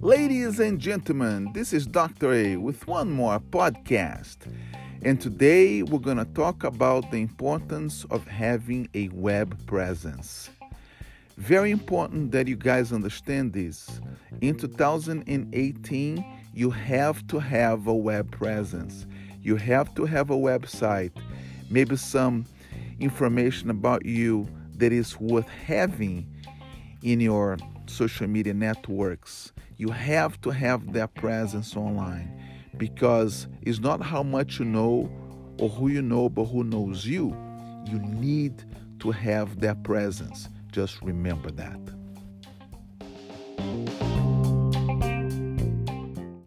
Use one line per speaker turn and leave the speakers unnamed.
Ladies and gentlemen, this is Dr. A with one more podcast. And today we're going to talk about the importance of having a web presence. Very important that you guys understand this. In 2018, you have to have a web presence. You have to have a website, maybe some information about you that is worth having in your social media networks. You have to have that presence online because it's not how much you know or who you know, but who knows you. You need to have that presence. Just remember that.